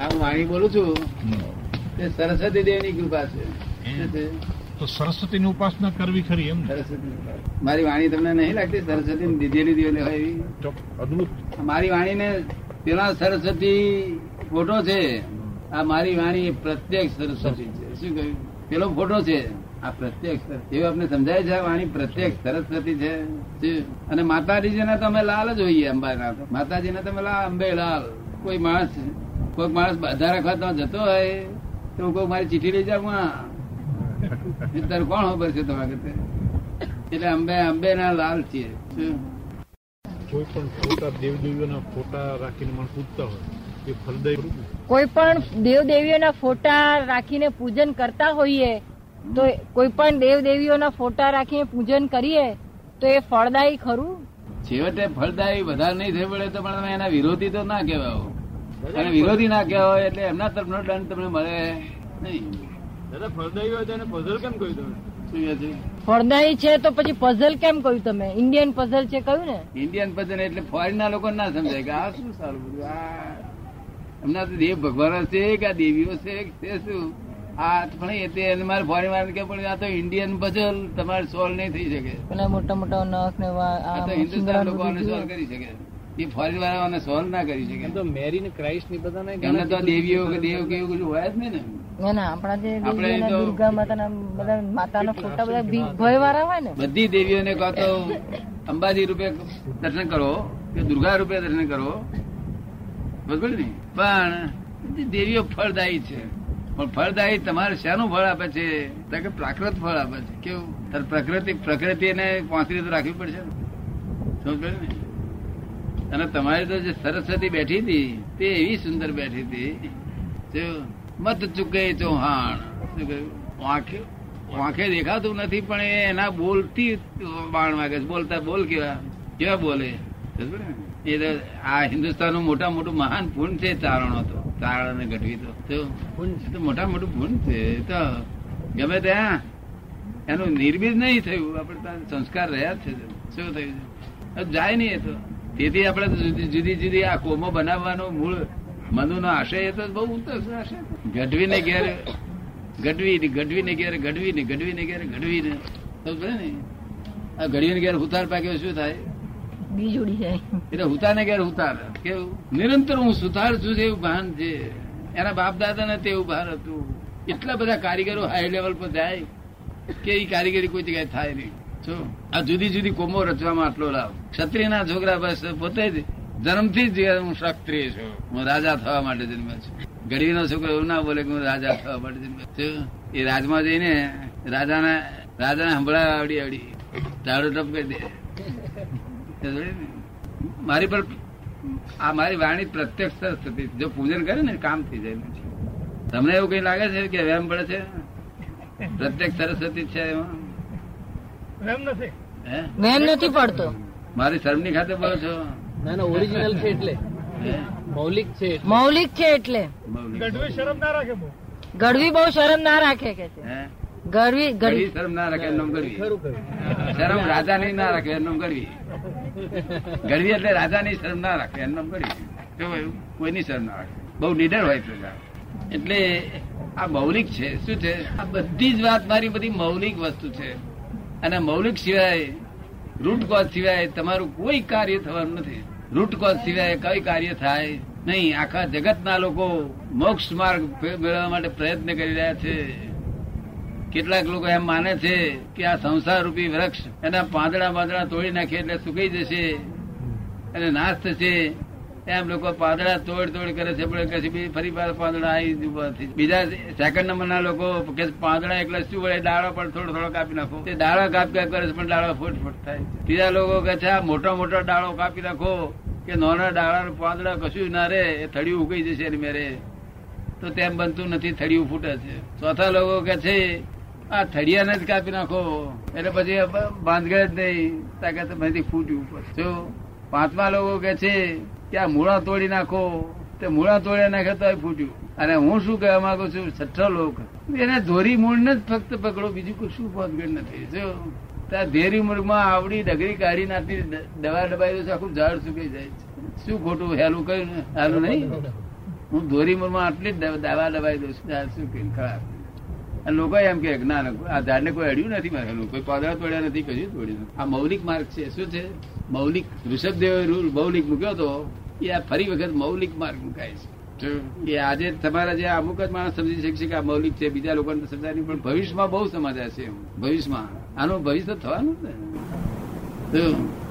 આ હું વાણી બોલું છું તે સરસ્વતી દેવની કૃપા છે. તો સરસ્વતી ની ઉપાસના કરવી ખરી એમ સરસ્વતી મારી વાણી તમને નહીં લાગતી? સરસ્વતી દીધેલી દીધેલી હોય એવી? અદભુત. મારી વાણી ને પેલા સરસ્વતી ફોટો છે. આ મારી વાણી પ્રત્યેક સરસ્વતી છે. શું કહ્યું? પેલો ફોટો છે. આ પ્રત્યક્ષ એવું આપને સમજાય છે આ વાણી પ્રત્યક્ષ સરસ્વતી છે? અને માતાજીને તમે લાલ જ હોઈએ અંબાના માતાજીને તમે લાલ અંબે લાલ. કોઈ માણસ કોઈ માણસ બધા રાખવા તો જતો હોય તો હું કહું મારી ચીઠી લઈ જાઉં તારે કોણ ખબર છે તમારે એટલે અંબે અંબે ના લાલ છીએ કોઈ પણ ફોટા દેવદેવીઓના ફોટા રાખીને મને પૂજતા હોય એ ફલદાયી કોઈ પણ દેવદેવીઓના ફોટા રાખીને પૂજન કરતા હોઈએ તો કોઈ પણ દેવદેવીઓના ફોટા રાખીને પૂજન કરીએ તો એ ફળદાયી ખરું? છેવટે ફળદાયી વધારે નહીં થઈ પડે તો પણ તમે એના વિરોધી તો ના કહેવાય અને વિરોધી ના કહેવાય એટલે એમના તરફનો દંડ તમને મળે નહીં. દાદા ફળદાયી હોય તો પઝલ કેમ કહ્યું તમે? છે? ફળદાયી છે તો પછી પઝલ કેમ કહ્યું તમે? ઇન્ડિયન પઝલ છે કહ્યું ને? ઇન્ડિયન પઝલ એટલે ફોરેન ના લોકો ના સમજાય કે આ શું સારું બધું આ એમના તો દેવ ભગવાન છે કે આ દેવીઓ છે તે શું? આ પણ એ તે એને મારે ફોરેન વાળાને કે પણ આ તો ઇન્ડિયન પઝલ તમારે સોલ્વ નહીં થઈ શકે. પેલા મોટા મોટા નખ ને આ તો હિન્દુસ્તાન લોકો સોલ્વ કરી શકે. એ ફોરેન વાળાને સોલ્વ ના કરી શકે. તો મેરી ને ક્રાઇસ્ટની બધાને એમને તો દેવીઓ કે દેવ કે એવું કશું હોય જ નહીં ને. ના ના આપણા જે આપણે દુર્ગા માતાના બધા માતાના ફોટા બધા ભય વાળા હોય ને. બધી દેવીઓને કહો તો અંબાજી રૂપે દર્શન કરો કે દુર્ગા રૂપે દર્શન કરો. બરોબર ને પણ બધી દેવીઓ ફળદાયી છે. પણ ફળદાયી તમારે શાનું ફળ આપે છે? કે પ્રાકૃત ફળ આપે છે. કેવું? તારે પ્રકૃતિ પ્રકૃતિને પાંચરી તો રાખવી પડશે ને? સમજ ને? અને તમારી તો જે સરસ્વતી બેઠી હતી, તે એવી સુંદર બેઠી હતી, જો મત ચૂકે ચૌહાણ વાંખે દેખાતું નથી, પણ એના બોલતી બાણ વાગે બોલતા બોલ કેવા કેવા બોલે? એ તો આ હિન્દુસ્તાનનું મોટા મોટું મહાન પૂર્ણ છે ચારણો તો. ચારણ ને ગઢવી તો. તો તો મોટા મોટું પૂર્ણ છે. તો ગમે ત્યાં એનું નિર્મિત નહીં થયું. આપણે સંસ્કાર રહ્યા જ છે. શું થયું જાય નહીં એ તો. તેથી આપણે જુદી જુદી જુદી આ કોમો બનાવવાનો મૂળ મનુનો આશય એ તો બહુ ઉત્તર આશય ગઢવી ને ઘેર ગઢવી ગઢવીને ઘેર ગઢવી ગઢવીને ગઢવી ને ઘેર ગઢવીને ને? આ ગઢવીને ઘેર હુતાર પાક્યો શું થાય? બીજ ઉડી જાય. એટલે હુતાર ને ઘેર હુતાર. કેવું? નિરંતર હું સુધાર છું એવું ભાન છે. એના બાપ દાદા ને તેવું ભાન હતું. એટલા બધા કારીગરો હાઈ લેવલ પર જાય કે એ કારીગરી કોઈ જગ્યાએ થાય નહીં. આ જુદી જુદી કોમો રચવામાં આટલો લાભ ક્ષત્રિયના છોકરા બસ પોતે જ જન્મથી જ હું ક્ષત્રિય છું. હું રાજા થવા માટે જન્મ્યો છું. ગઢવીનો છોકરો એવું ના બોલે કે હું રાજા થવા માટે જન્મ્યો છું. એ રાજમાં જઈને રાજાના રાજાને હંભળા આવડી. આવડી ઝાડો ટપ કરી દે. મારી પર આ મારી વાણી પ્રત્યક્ષ થતી જો પૂજન કરે ને કામ થઈ જાય. તમને એવું કઈ લાગે છે કે વેમ પડે છે? પ્રત્યક્ષ સરસ્વતી છે એમાં? એમ નથી. હે? નથી પડતો. મારી શરમની ખાતે બોલો છો? ના ના ઓરિજિનલ છે એટલે. મૌલિક છે મૌલિક છે એટલે. ગઢવી શરમ ના રાખે ગઢવી બહુ શરમ ના રાખે કે છે. ગરવી ગઢવી શરમ ના રાખે એનું ગરવી શરમ રાજા ખરું. ના રાખે એનું ગરવી ગરવી એટલે રાજા ની શરમ ના રાખે એનું ગરવી કોઈની શરમ ના રાખે. બહુ નીડર હોય પ્રજા એટલે આ મૌલિક છે. શું છે? આ બધી જ વાત મારી બધી મૌલિક વસ્તુ છે. અને મૌલિક સિવાય રૂટ કોઝ સિવાય તમારું કોઈ કાર્ય થવાનું નથી. રૂટ કોઝ સિવાય કઈ કાર્ય થાય નહીં. આખા જગતના લોકો મોક્ષ માર્ગ મેળવવા માટે પ્રયત્ન કરી રહ્યા છે. કેટલાક લોકો એમ માને છે કે આ સંસાર રૂપી વૃક્ષ એના પાંદડા પાંદડા તોડી નાખે એટલે સુકાઈ જશે અને નાશ થશે. એમ લોકો પાંદડા તોડ તોડ કરે છે, પણ બી ફરી વાર પાંદડા આવી બીજા સેકન્ડ નંબરના લોકો કે પાંદડા એકલા શું વળે દાડો પણ થોડો થોડો કાપી નાખો. તે દાડો કાપ કરે છે, પણ દાડો ફૂટ ફૂટ થાય. ત્રીજા લોકો કે છે, આ મોટો મોટો દાડો કાપી નાખો, કે નાના દાડા પાંદડા કશું ના રે એ થળિયું ઉગી જશે એની મેરે. તો તેમ બનતું નથી થળિયું ફૂટે છે. ચોથા લોકો કે છે, આ થડિયાને જ કાપી નાખો. એટલે પછી બાંધગડ જ નહીં તાકાત ફૂટ્યું ઉપર. જો પાંચમા લોકો કે છે કે આ મૂળા તોડી નાખો. તે મૂળા તોડી નાખે તો ફૂટ્યું. અને હું શું કહેવા માંગુ છું? છઠ્ઠો લોક. એને ધોરી મૂળ ને જ ફક્ત પકડો, બીજું કશું બાંધગડ નથી. જો ત્યાં ધેરી મૂળમાં આવડી ડગરી કાઢી નાખી દવા દબાઈ દો આખું ઝાડ સુકાઈ જાય શું ખોટું હેલું કયું હેલું નહીં? હું ધોરી મૂળમાં આટલી જ દવા- દબાઈ દઉં છું, ઝાડ શું ખરાબ. અને લોકો એમ કે ના ના, આ ઝાડને કોઈ અડ્યું નથી મારે. કોઈ પાંદડા તોડ્યા નથી કશું તોડ્યું આ મૌલિક માર્ગ છે. શું છે? મૌલિક ઋષભદેવે રૂલ મૌલિક મૂક્યો હતો એ આ ફરી વખત મૌલિક માર્ગ મુકાય છે. એ આજે તમારા જે અમુક જ માણસ સમજી શકશે કે આ મૌલિક છે બીજા લોકોને તો સમજાય નહીં પણ ભવિષ્યમાં બહુ સમજાય છે ભવિષ્યમાં. આનું ભવિષ્ય થવાનું ને.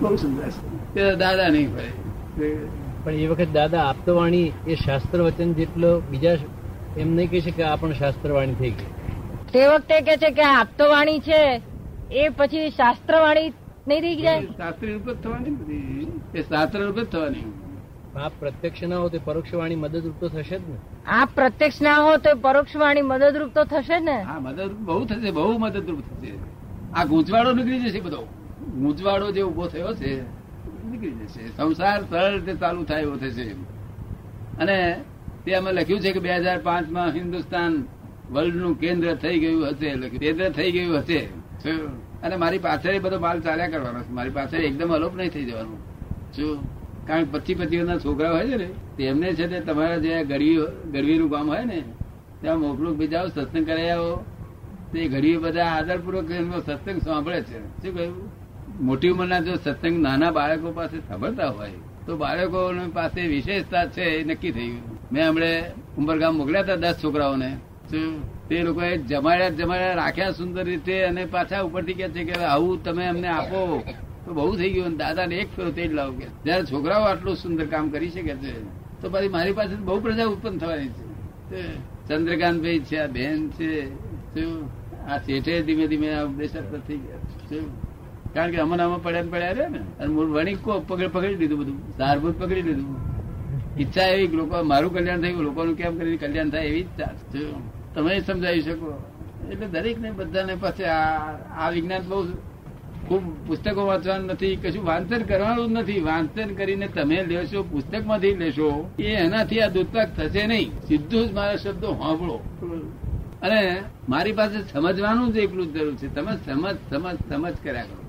બહુ સમજાશે દાદા નહીં પડે પણ એ વખત દાદા આપતવાણી એ શાસ્ત્ર વચન જેટલો બીજા એમ નહીં કહી શકે આ પણ શાસ્ત્રવાણી થઈ ગઈ. તે વખતે કે છે કે આ આપતવાણી છે એ પછી શાસ્ત્રવાણી નહીં થઈ જાય? શાસ્ત્રી રૂપ જ થવાની. એ શાસ્ત્ર રૂપ જ થવાની આપ પ્રત્યક્ષ ના હો તો પરોક્ષ વાણી મદદરૂપ તો થશે જ ને. આપ પ્રત્યક્ષ ના હો તો પરોક્ષ વાણી મદદરૂપ તો થશે ને? હા મદદરૂપ બહુ થશે બહુ મદદરૂપ થશે. આ ગૂંચવાડો નીકળી જશે બધો. ગૂંચવાડો જે ઊભો થયો છે નીકળી જશે. સંસાર સરળ રીતે ચાલુ થાય એવો થશે. અને તે અમે લખ્યું છે કે બે હજાર પાંચમાં હિન્દુસ્તાન વર્લ્ડનું કેન્દ્ર થઈ ગયું હશે. કેન્દ્ર થઈ ગયું હશે? અને મારી પાછળ બધો માલ ચાલ્યા કરવાનો મારી પાછળ એકદમ અલોપ નહીં થઈ જવાનું. શું? કારણ કે પચી પચીસ છોકરા હોય છે ને, તેમને છે તે તમારા જે ગઢવી, ગઢવીનું કામ હોય ને, ત્યાં મોકલું બીજા સત્સંગ કરાવી આવો. તે ઘડીએ બધા આદરપૂર્વક સત્સંગ સાંભળે છે. શું કહ્યું? મોટી ઉંમરના જો સત્સંગ નાના બાળકો પાસે સાંભળતા હોય, તો બાળકો પાસે વિશેષતા છે એ નક્કી થયું મેં હમણે ઉંબરગામ મોકલ્યા હતા દસ છોકરાઓને. તે લોકોએ જમાડ્યા જમાડ્યા રાખ્યા સુંદર રીતે અને પાછા ઉપરથી કે છે કે આવું તમે અમને આપો. તો બહુ થઈ ગયું. દાદા દાદાને એક ફેરો તે જ લાવો કે જયારે છોકરાઓ આટલું સુંદર કામ કરી શકે છે, તો પછી મારી પાસે બહુ પ્રજા ઉત્પન્ન થવાની છે. ચંદ્રકાંતભાઈ છે, આ બેન છે આ શેઠે ધીમે ધીમે આ બેસર થઈ ગયા. શું? કારણ કે અમને આમાં પડ્યા પડ્યા રહ્યા ને. અને મૂળ વણિક કો પકડી પકડી લીધું બધું. સારભૂત પકડી લીધું. ઈચ્છા એવી લોકો મારું કલ્યાણ થયું લોકોનું કેમ કરીને કલ્યાણ થાય એવી છે. તમે સમજાવી શકો. એટલે દરેક ને બધાને પાસે આ વિજ્ઞાન બહુ ખૂબ પુસ્તકો વાંચવાનું નથી કશું વાંચન કરવાનું નથી. વાંચન કરીને તમે લેશો પુસ્તકમાંથી લેશો એ એનાથી આ દુત્પાક થશે નહીં. સીધું જ મારા શબ્દો સાંભળો. અને મારી પાસે સમજવાનું જ એકલું જ જરૂર છે. તમે સમજ સમજ સમજ કર્યા કરો.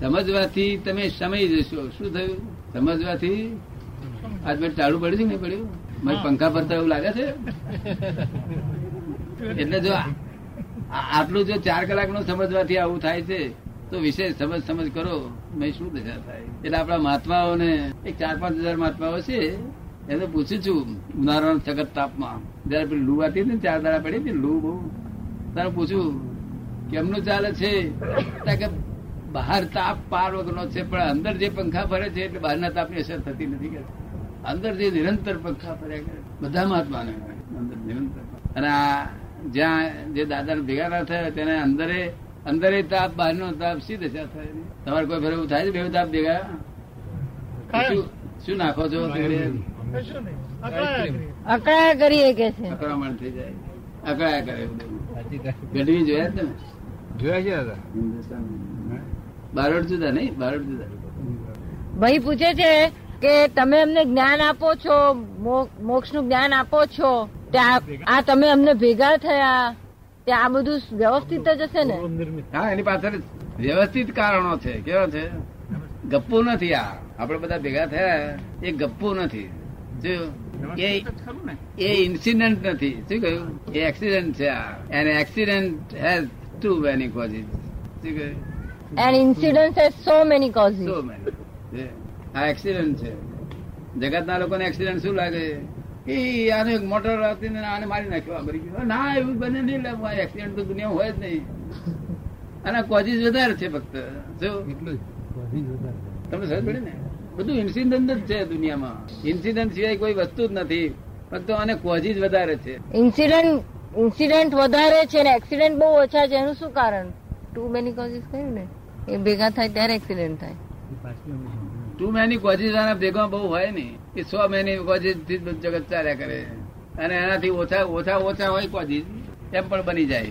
સમજવાથી તમે સમય જશો. શું થયું? સમજવાથી આજ મેં ચાલુ પડ્યું નહીં પડ્યું? મારે પંખા ફરતા એવું લાગે છે? એટલે જો આટલું જો ચાર કલાકનું સમજવાથી આવું થાય છે, તો વિશેષ સમજ સમજ કરો શું દશા થાય? એટલે આપણા મહાત્માઓને એક ચાર પાંચ હજાર મહાત્માઓ છે, એને પૂછું છું, ઉનાળાના સખત તાપમાં. જયારે પેલી લૂ આતી ને, ચાર દાડા પડી હતી લૂ બહુ. તારે પૂછ્યું કેમનું ચાલે છે? કે, બહાર તાપ પાર વગરનો છે, પણ અંદર જે પંખા ફરે છે, એટલે બહારના તાપની અસર થતી નથી કે. અંદર જે નિરંતર પંખા ફર્યા કરે, બધા મહાત્માને. અંદર નિરંતર. અને આ જ્યાં જે દાદા ભેગા ના થયા તેને અંદરે અંદરે તાપ બહારનો તાપ સી દશા થાય? તમારે કોઈ ફેર એવું થાય છે બે તાપ ભેગા? શું- શું નાખો છો? અકળાયા કરીએ કે છે? અકળામણ થઈ જાય. અકળાયા કરે. ગઢવી જોયા તમે? જોયા છે દાદા. હિન્દુસ્તાન બારોડ જુદા નહીં? બારોડ જુદા. ભાઈ પૂછે છે કે તમે એમને જ્ઞાન આપો છો? મોક્ષનું જ્ઞાન આપો છો? ત્યાં આ તમે અમને ભેગા થયા. ત્યાં આ બધું વ્યવસ્થિત જ હશે ને? હા એની પાછળ વ્યવસ્થિત કારણો છે. કેવા છે? ગપ્પુ નથી આ. આપણે બધા ભેગા થયા. એ ગપ્પુ નથી. એ ઇન્સિડન્ટ નથી. શું કહ્યું? એ એક્સિડન્ટ છે આ. An accident has too many causes શું કહ્યું? An incident has so many causes so many આ એક્સિડન્ટ છે. જગતના લોકોને એક્સિડન્ટ શું લાગે? એ આને એક મોટર હતી ને આને મારી નાખ્યો આ મરી ગયો ના એવું બને નહીં એક્સિડન્ટ તો દુનિયા હોય જ નહીં. અને કોજીસ વધારે છે ફક્ત. જો એટલું જ. તમે સમજ પડી ને? બધું ઇન્સિડન્ટ જ છે દુનિયામાં. ઇન્સિડન્ટ સિવાય કોઈ વસ્તુ જ નથી. ફક્ત આને કોજીસ વધારે છે. ઇન્સિડન્ટ ઇન્સિડન્ટ વધારે છે ને એક્સિડન્ટ બહુ ઓછા છે. એનું શું કારણ? ટુ મેની કોજીસ કહ્યું ને? એ ભેગા થાય ત્યારે એક્સિડન્ટ થાય. ટુ મેની કોજીસ આના ભેગા બહુ હોય ને એ સો મેની કોઝિસથી જગત ચાલ્યા કરે. અને એનાથી ઓછા ઓછા ઓછા હોય કોઝિસ એમ પણ બની જાય.